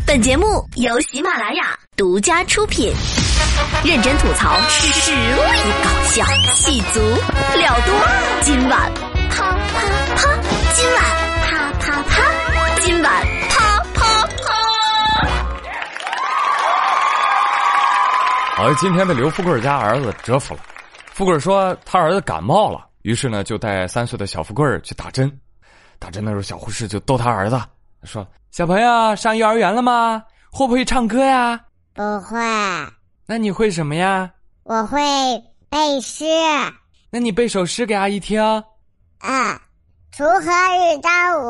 本节目由喜马拉雅独家出品，认真吐槽，实力搞笑，戏足了多。今晚啪啪啪，今晚啪啪啪，今晚啪啪啪。而，今天的刘富贵家儿子折服了。富贵说他儿子感冒了，于是呢就带三岁的小富贵去打针。打针的时候，小护士就逗他儿子说：“小朋友上幼儿园了吗？会不会唱歌呀？不会，那你会什么呀？我会背诗。那你背首诗给阿姨听。啊，锄禾日当午，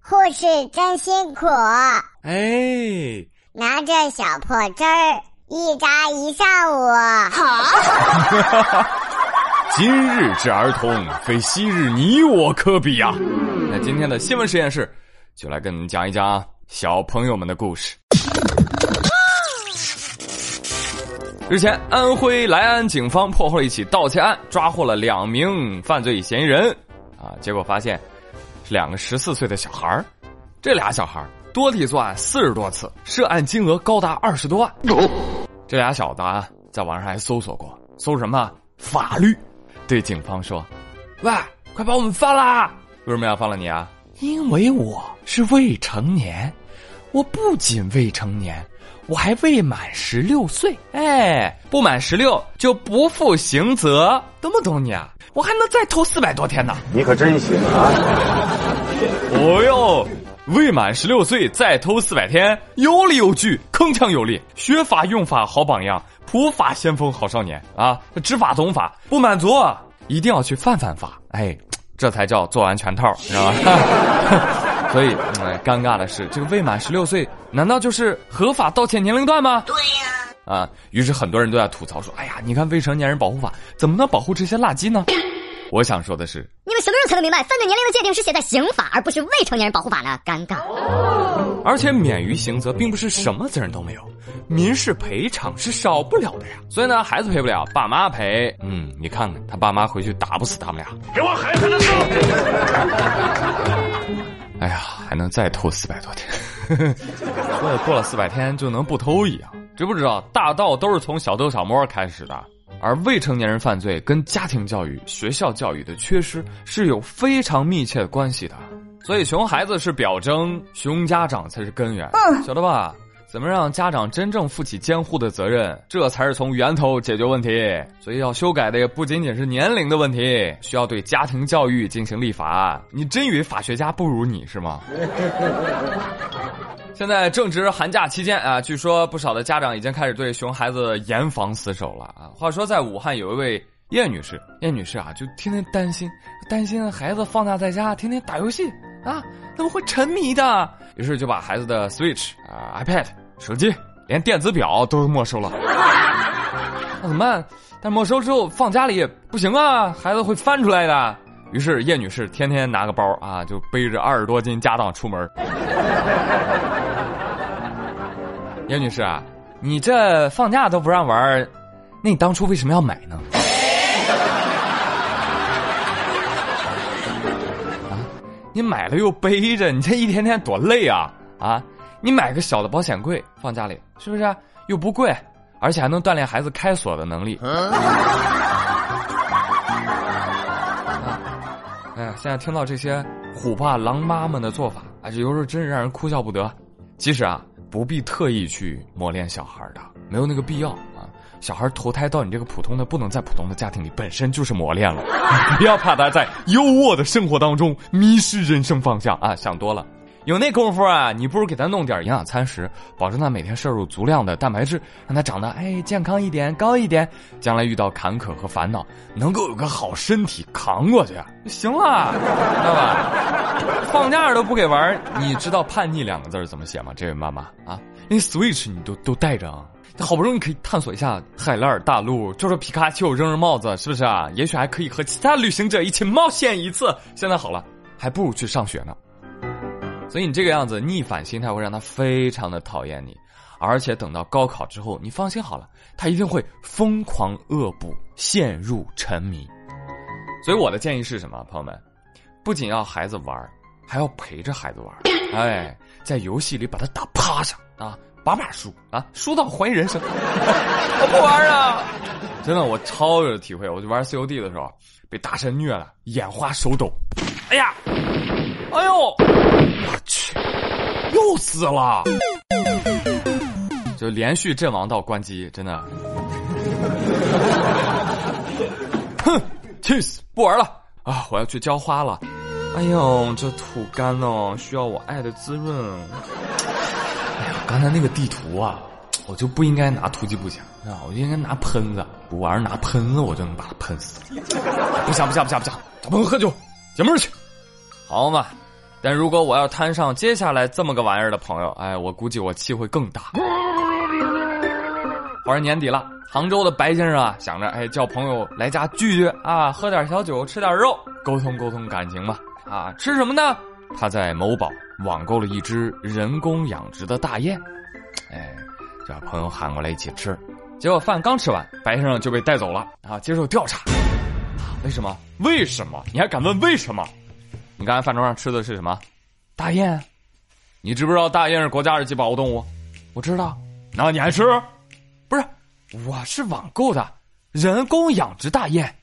护士真辛苦，哎，拿着小破针儿一扎一上午。好 今日之儿童，非昔日你我可比呀。那今天的新闻实验室，就来跟你们讲一讲小朋友们的故事。日前，安徽来安警方破获了一起盗窃案，抓获了两名犯罪嫌疑人。啊，结果发现是两个十四岁的小孩儿。这俩小孩儿多地作案四十多次，涉案金额高达二十多万。这俩小子啊，在网上还搜索过，搜什么法律，对警方说：“喂，快把我们放了！为什么要放了你啊？因为我是未成年，我不仅未成年，我还未满十六岁。哎，不满十六就不负刑责，懂不懂你啊？我还能再偷四百多天呢！你可真行啊！哦哟，未满十六岁再偷四百天，有理有据，铿锵有力，学法用法好榜样，普法先锋好少年啊！知法懂法不满足，一定要去犯犯法，哎，这才叫做完全套，你知道吗？所以，嗯，尴尬的是，这个未满十六岁，难道就是合法盗窃年龄段吗？对呀、啊，于是很多人都在吐槽说：“哎呀，你看未成年人保护法怎么能保护这些垃圾呢？” 我想说的是，你们什么时候才能明白犯罪年龄的界定是写在刑法，而不是未成年人保护法呢？尴尬。而且免于刑责并不是什么责任都没有，民事赔偿是少不了的呀。所以呢，孩子赔不了，爸妈赔。嗯，你看看他爸妈回去打不死他们俩，给我狠狠的揍！哎呀，还能再偷四百多天，说的过了四百天就能不偷一样。知不知道大盗都是从小偷小摸开始的？而未成年人犯罪跟家庭教育、学校教育的缺失是有非常密切的关系的。所以，熊孩子是表征，熊家长才是根源，晓得吧？怎么让家长真正负起监护的责任，这才是从源头解决问题。所以，要修改的也不仅仅是年龄的问题，需要对家庭教育进行立法。你真以为法学家不如你是吗？现在正值寒假期间啊，据说不少的家长已经开始对熊孩子严防死守了啊。话说，在武汉有一位叶女士，叶女士啊，就天天担心，担心孩子放假在家天天打游戏啊，他们会沉迷的，于是就把孩子的 Switch 啊、iPad、手机，连电子表都没收了。那怎么办？但没收之后放家里不行啊，孩子会翻出来的。于是叶女士天天拿个包啊，就背着二十多斤家当出门。叶女士啊，你这放假都不让玩，那你当初为什么要买呢？你买了又背着，你这一天天多累啊！啊，你买个小的保险柜放家里，是不是？又不贵，而且还能锻炼孩子开锁的能力。哎呀，现在听到这些虎爸狼妈们的做法，啊，有时候真是让人哭笑不得。其实啊，不必特意去磨练小孩的，没有那个必要啊。小孩投胎到你这个普通的、不能再普通的家庭里，本身就是磨练了。不要怕他在优渥的生活当中迷失人生方向啊！想多了。有那功夫啊，你不如给他弄点营养餐食，保证他每天摄入足量的蛋白质，让他长得哎健康一点、高一点，将来遇到坎坷和烦恼，能够有个好身体扛过去，行了，知道吧？放假都不给玩，你知道“叛逆”两个字怎么写吗？这位妈妈啊，那 Switch 你都都带着啊，好不容易可以探索一下海拉尔大陆，捉捉皮卡丘，扔扔帽子，是不是啊？也许还可以和其他旅行者一起冒险一次。现在好了，还不如去上学呢。所以你这个样子逆反心态会让他非常的讨厌你，而且等到高考之后，你放心好了，他一定会疯狂恶补，陷入沉迷。所以我的建议是什么，朋友们？不仅要孩子玩，还要陪着孩子玩，哎，在游戏里把他打趴下啊，把把输啊，输到怀疑人生，我不玩了！真的，我超有体会，我就玩 COD 的时候被大神虐了，眼花手抖，哎呀，哎呦，我去，又死了，就连续阵亡到关机，真的，哼，气死，不玩了。啊！我要去浇花了。哎呦，这土干哦，需要我爱的滋润。刚才那个地图啊，我就不应该拿突击步枪啊，我就应该拿喷子。我玩拿喷子，我就能把他喷死。不想不想不想不想，找朋友喝酒，解闷去。好嘛，但如果我要摊上接下来这么个玩意儿的朋友，哎，我估计我气会更大。反正年底了，杭州的白先生啊，想着哎叫朋友来家聚聚啊，喝点小酒，吃点肉，沟通沟通感情嘛。啊，吃什么呢？他在某宝网购了一只人工养殖的大雁，哎，就把朋友喊过来一起吃。结果饭刚吃完，白先生就被带走了啊，接受调查。为什么？为什么？你还敢问为什么？你刚才饭桌上吃的是什么？大雁？你知不知道大雁是国家二级保护动物？我知道。那你还吃？不是，我是网购的人工养殖大雁。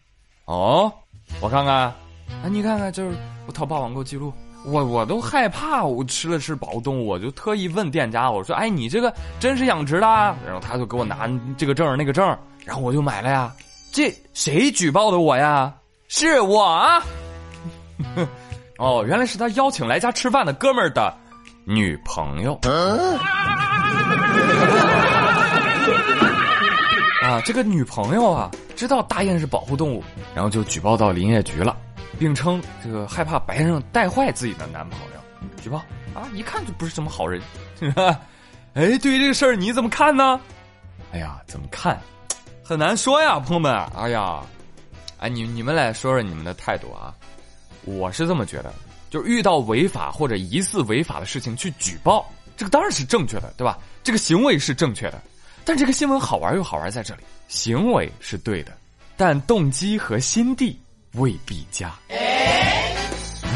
哦，我看看，啊，你看看，就是我。淘宝网购记录，我我都害怕，我吃了是保护动物，我就特意问店家，我说：“哎，你这个真是养殖的？”然后他就给我拿这个证那个证，然后我就买了呀。这谁举报的我呀？是我啊！哦，原来是他邀请来家吃饭的哥们儿的女朋友。啊，这个女朋友啊，知道大雁是保护动物，然后就举报到林业局了。并称这个害怕白先生带坏自己的男朋友，举报啊，一看就不是什么好人，是吧？哎，对于这个事儿你怎么看呢？哎呀，怎么看？很难说呀，朋友们。哎呀，哎，你你们来说说你们的态度啊。我是这么觉得，就是遇到违法或者疑似违法的事情去举报，这个当然是正确的，对吧？这个行为是正确的，但这个新闻好玩又好玩在这里，行为是对的，但动机和心地。未必佳，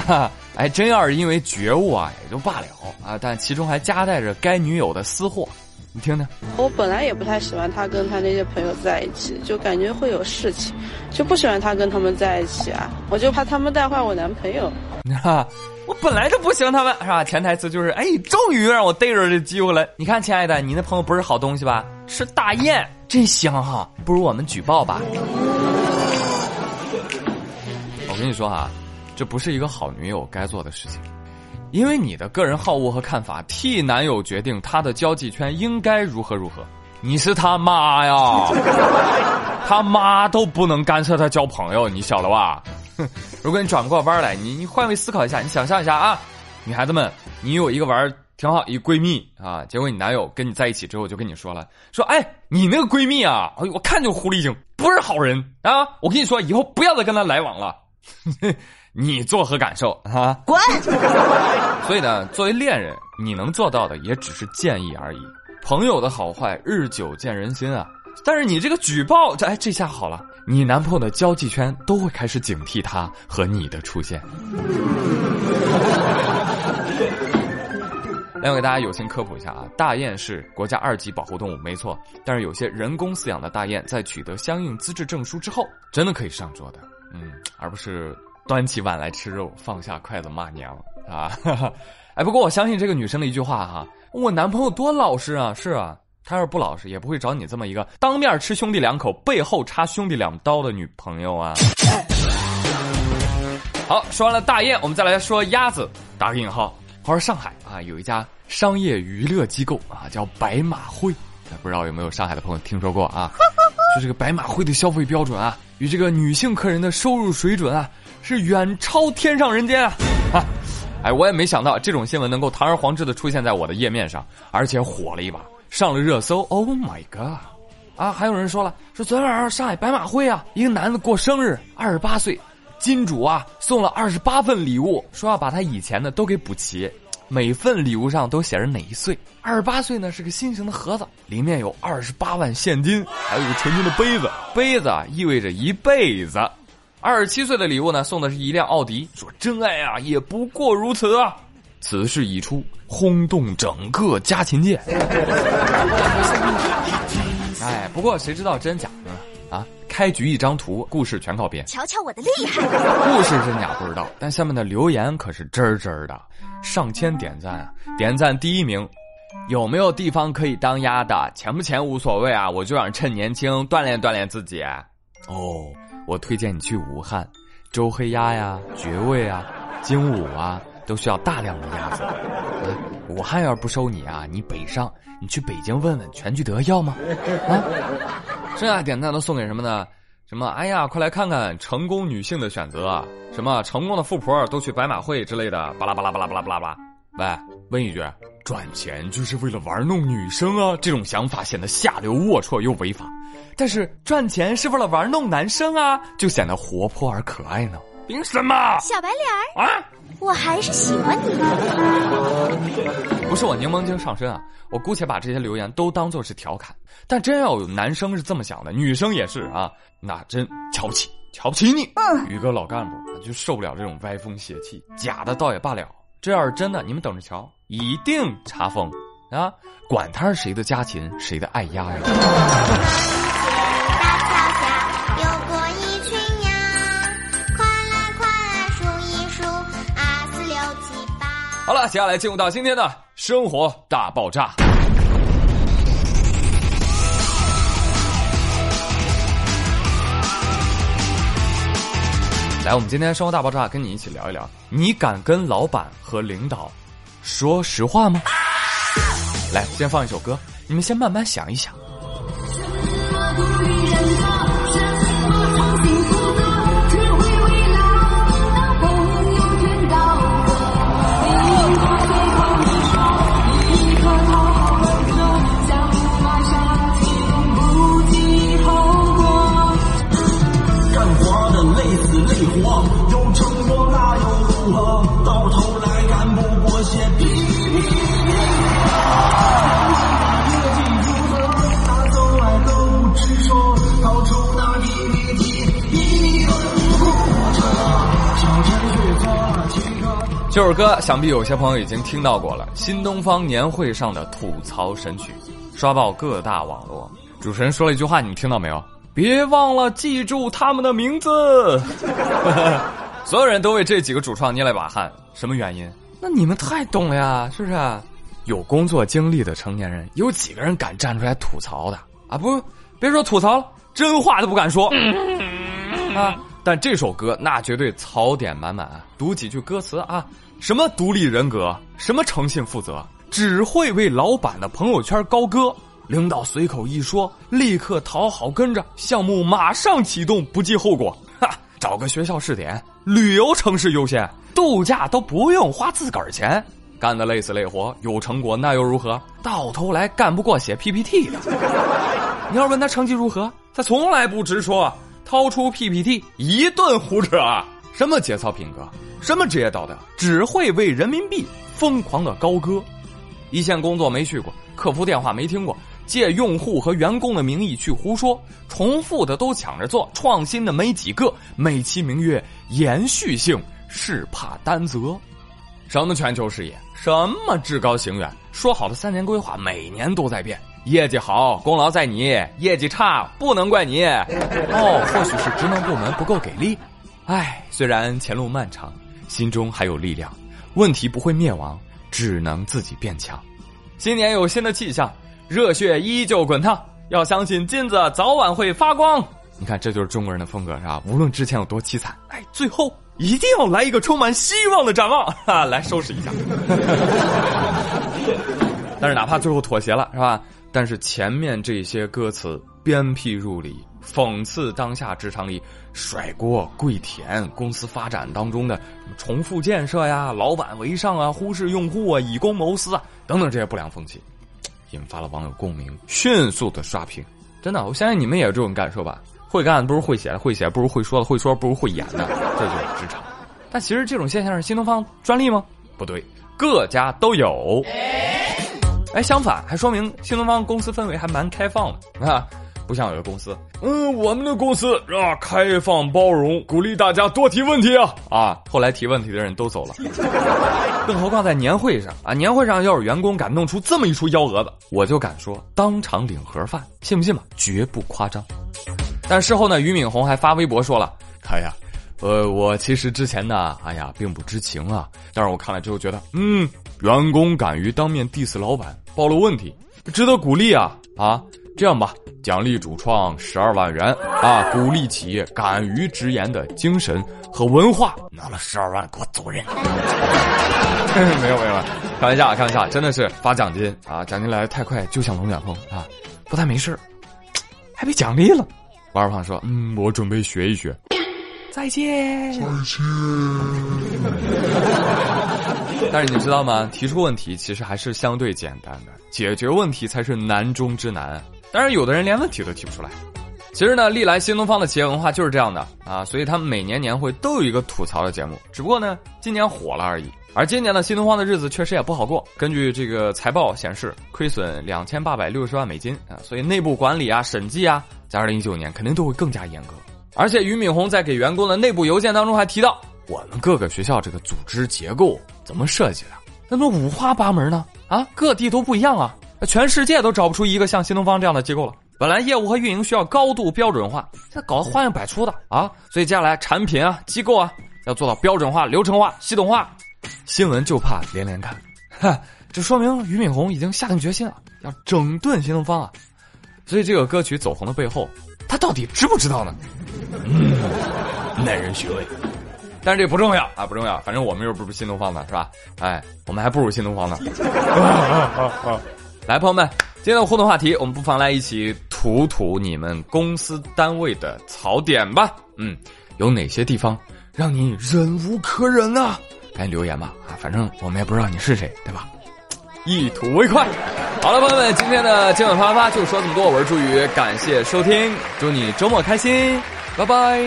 哈，哎，真要是因为觉悟啊，也就罢了啊，但其中还夹带着该女友的私货，你听听。我本来也不太喜欢他跟他那些朋友在一起，就感觉会有事情，就不喜欢他跟他们在一起啊，我就怕他们带坏我男朋友。哈，我本来就不喜欢他们，是吧？潜台词就是，哎，终于让我逮着这机会了。你看，亲爱的，你那朋友不是好东西吧？吃大雁真香哈，不如我们举报吧。我跟你说啊，这不是一个好女友该做的事情，因为你的个人好恶和看法替男友决定他的交际圈应该如何如何，你是他妈呀，他妈都不能干涉他交朋友，你晓得吧？哼，如果你转过弯来，你你换位思考一下，你想象一下啊，女孩子们，你有一个玩挺好一闺蜜啊，结果你男友跟你在一起之后就跟你说了，说哎，你那个闺蜜啊，哎，我看就狐狸精，不是好人啊，我跟你说，以后不要再跟她来往了。你作何感受啊？滚！所以呢，作为恋人，你能做到的也只是建议而已。朋友的好坏，日久见人心啊。但是你这个举报，这哎，这下好了，你男朋友的交际圈都会开始警惕他和你的出现。来，我给大家友情科普一下啊，大雁是国家二级保护动物，没错。但是有些人工饲养的大雁，在取得相应资质证书之后，真的可以上桌的。嗯，而不是端起碗来吃肉，放下筷子骂娘啊！哎，不过我相信这个女生的一句话哈，我男朋友多老实啊！是啊，他要是不老实，也不会找你这么一个当面吃兄弟两口，背后插兄弟两刀的女朋友啊！好，说完了大雁，我们再来说鸭子，打个引号。话说上海啊，有一家商业娱乐机构啊，叫白马会，不知道有没有上海的朋友听说过啊？就这个白马会的消费标准啊，与这个女性客人的收入水准啊，是远超天上人间啊！啊，哎，我也没想到这种新闻能够堂而皇之的出现在我的页面上，而且火了一把，上了热搜。Oh my god！啊，还有人说了，说昨天晚上上海白马会啊，一个男的过生日，二十八岁，金主啊送了二十八份礼物，说要把他以前的都给补齐。每份礼物上都写着哪一岁？二十八岁呢是个心形的盒子，里面有二十八万现金，还有一个纯金的杯子。杯子啊意味着一辈子，二十七岁的礼物呢，送的是一辆奥迪，说真爱啊，也不过如此啊。此事一出，轰动整个家禽界。哎，不过谁知道真假开局一张图，故事全靠编。瞧瞧我的厉害！故事真假不知道，但下面的留言可是真真的，上千点赞啊！点赞第一名，有没有地方可以当鸭的？钱不钱无所谓啊，我就想趁年轻锻炼锻炼自己。哦，我推荐你去武汉，周黑鸭呀、绝味啊、精武啊，都需要大量的鸭子。武汉要是不收你啊，你北上，你去北京问问全聚德要吗？啊，剩下点赞都送给什么呢？什么？哎呀，快来看看成功女性的选择，什么成功的富婆都去白马会之类的，巴拉巴拉巴拉巴拉巴拉巴拉。喂，问一句，赚钱就是为了玩弄女生啊？这种想法显得下流龌龊又违法。但是赚钱是为了玩弄男生啊，就显得活泼而可爱呢？凭什么？小白脸儿啊！我还是喜欢你。不是我柠檬精上身啊！我姑且把这些留言都当做是调侃，但真要有男生是这么想的，女生也是啊，那真瞧不起，瞧不起你。嗯，宇哥老干部就受不了这种歪风邪气，假的倒也罢了，这要是真的，你们等着瞧，一定查封啊！管他是谁的家禽，谁的爱鸭呀！好了，接下来进入到今天的生活大爆炸。来，我们今天生活大爆炸跟你一起聊一聊，你敢跟老板和领导说实话吗？来，先放一首歌，你们先慢慢想一想。这首歌想必有些朋友已经听到过了，新东方年会上的吐槽神曲，刷爆各大网络。主持人说了一句话，你们听到没有？别忘了记住他们的名字。所有人都为这几个主创捏了一把汗，什么原因？那你们太懂了呀，是不是？有工作经历的成年人，有几个人敢站出来吐槽的啊？不，别说吐槽了，真话都不敢说 啊！但这首歌那绝对槽点满满！读几句歌词啊，什么独立人格，什么诚信负责，只会为老板的朋友圈高歌。领导随口一说，立刻讨好跟着，项目马上启动，不计后果。哈，找个学校试点，旅游城市优先，度假都不用花自个儿钱，干得累死累活，有成果那又如何？到头来干不过写 PPT 的。你要问他成绩如何，他从来不直说，掏出 PPT 一顿胡扯。什么节操品格，什么职业道德，只会为人民币疯狂的高歌。一线工作没去过，客服电话没听过。借用户和员工的名义去胡说，重复的都抢着做，创新的没几个，美其名曰延续性，是怕担责。什么全球视野，什么至高行远，说好的三年规划每年都在变。业绩好，功劳在你；业绩差，不能怪你。哦，或许是职能部门不够给力。唉，虽然前路漫长，心中还有力量。问题不会灭亡，只能自己变强。新年有新的气象。热血依旧滚烫，要相信金子早晚会发光。你看，这就是中国人的风格，是吧？无论之前有多凄惨，哎，最后一定要来一个充满希望的展望，哈，来收拾一下。但是哪怕最后妥协了，是吧？但是前面这些歌词鞭辟入里，讽刺当下职场里甩锅、跪舔、公司发展当中的重复建设呀、老板为上啊、忽视用户啊、以公谋私啊等等这些不良风气。引发了网友共鸣，迅速的刷屏。真的，我相信你们也有这种感受吧？会干不如会写的，会写不如会说的，会说不如会演的，这就是职场。但其实这种现象是新东方专利吗？不对，各家都有。哎相反，还说明新东方公司氛围还蛮开放的啊！不像有的公司，嗯，我们的公司啊开放包容，鼓励大家多提问题啊啊！后来提问题的人都走了，更何况在年会上啊，年会上要是员工敢弄出这么一出幺蛾子，我就敢说当场领盒饭，信不信吧？绝不夸张。但事后呢，俞敏洪还发微博说了，他呀。呃，我其实之前呢，哎呀，并不知情啊。但是我看了之后觉得，嗯，员工敢于当面 diss 老板，暴露问题，值得鼓励啊啊！这样吧，奖励主创十二万元啊，鼓励企业敢于直言的精神和文化。拿了十二万，给我走人！没有没有，开玩笑开玩笑，真的是发奖金啊！奖金来的太快，就像龙卷风啊！不但没事还被奖励了。王二胖说：“嗯，我准备学一学。”再见。但是你知道吗？提出问题其实还是相对简单的，解决问题才是难中之难。当然，有的人连问题都提不出来。其实呢，历来新东方的企业文化就是这样的啊，所以他们每年年会都有一个吐槽的节目，只不过呢，今年火了而已。而今年的新东方的日子确实也不好过。根据这个财报显示，亏损两千八百六十万美金啊，所以内部管理啊、审计啊，在二零一九年肯定都会更加严格。而且俞敏洪在给员工的内部邮件当中还提到，我们各个学校这个组织结构怎么设计的？那么五花八门呢？啊，各地都不一样啊，全世界都找不出一个像新东方这样的机构了。本来业务和运营需要高度标准化，现在搞得花样百出的啊，所以接下来产品啊、机构啊要做到标准化、流程化、系统化。新闻就怕连连看，哈，这说明俞敏洪已经下定决心了，要整顿新东方啊。所以这个歌曲走红的背后。他到底知不知道呢？嗯，耐人寻味。但是这不重要啊，不重要。反正我们又不是新东方的，是吧？哎，我们还不如新东方呢。来，朋友们，今天的互动话题，我们不妨来一起吐吐你们公司单位的槽点吧。嗯，有哪些地方让你忍无可忍呢？赶紧留言吧。啊，反正我们也不知道你是谁，对吧？一吐为快。好了，朋友们，今天的今晚啪啪啪就说这么多。我是朱宇，感谢收听，祝你周末开心，拜拜。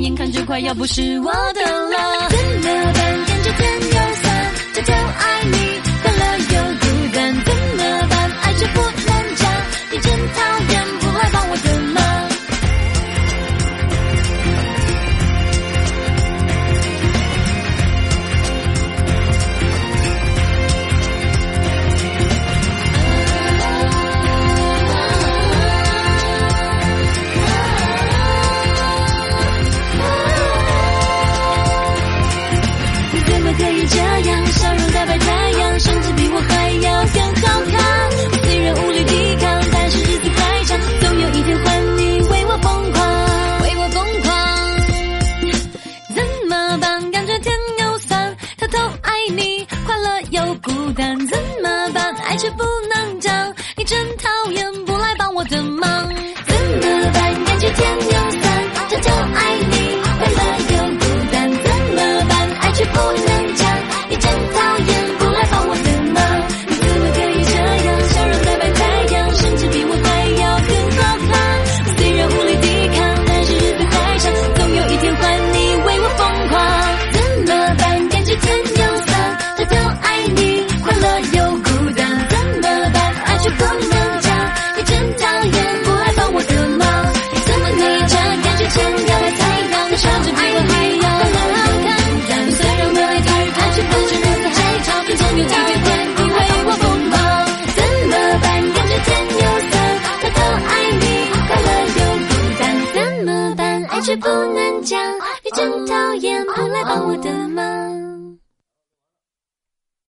眼看着快要不是我的了。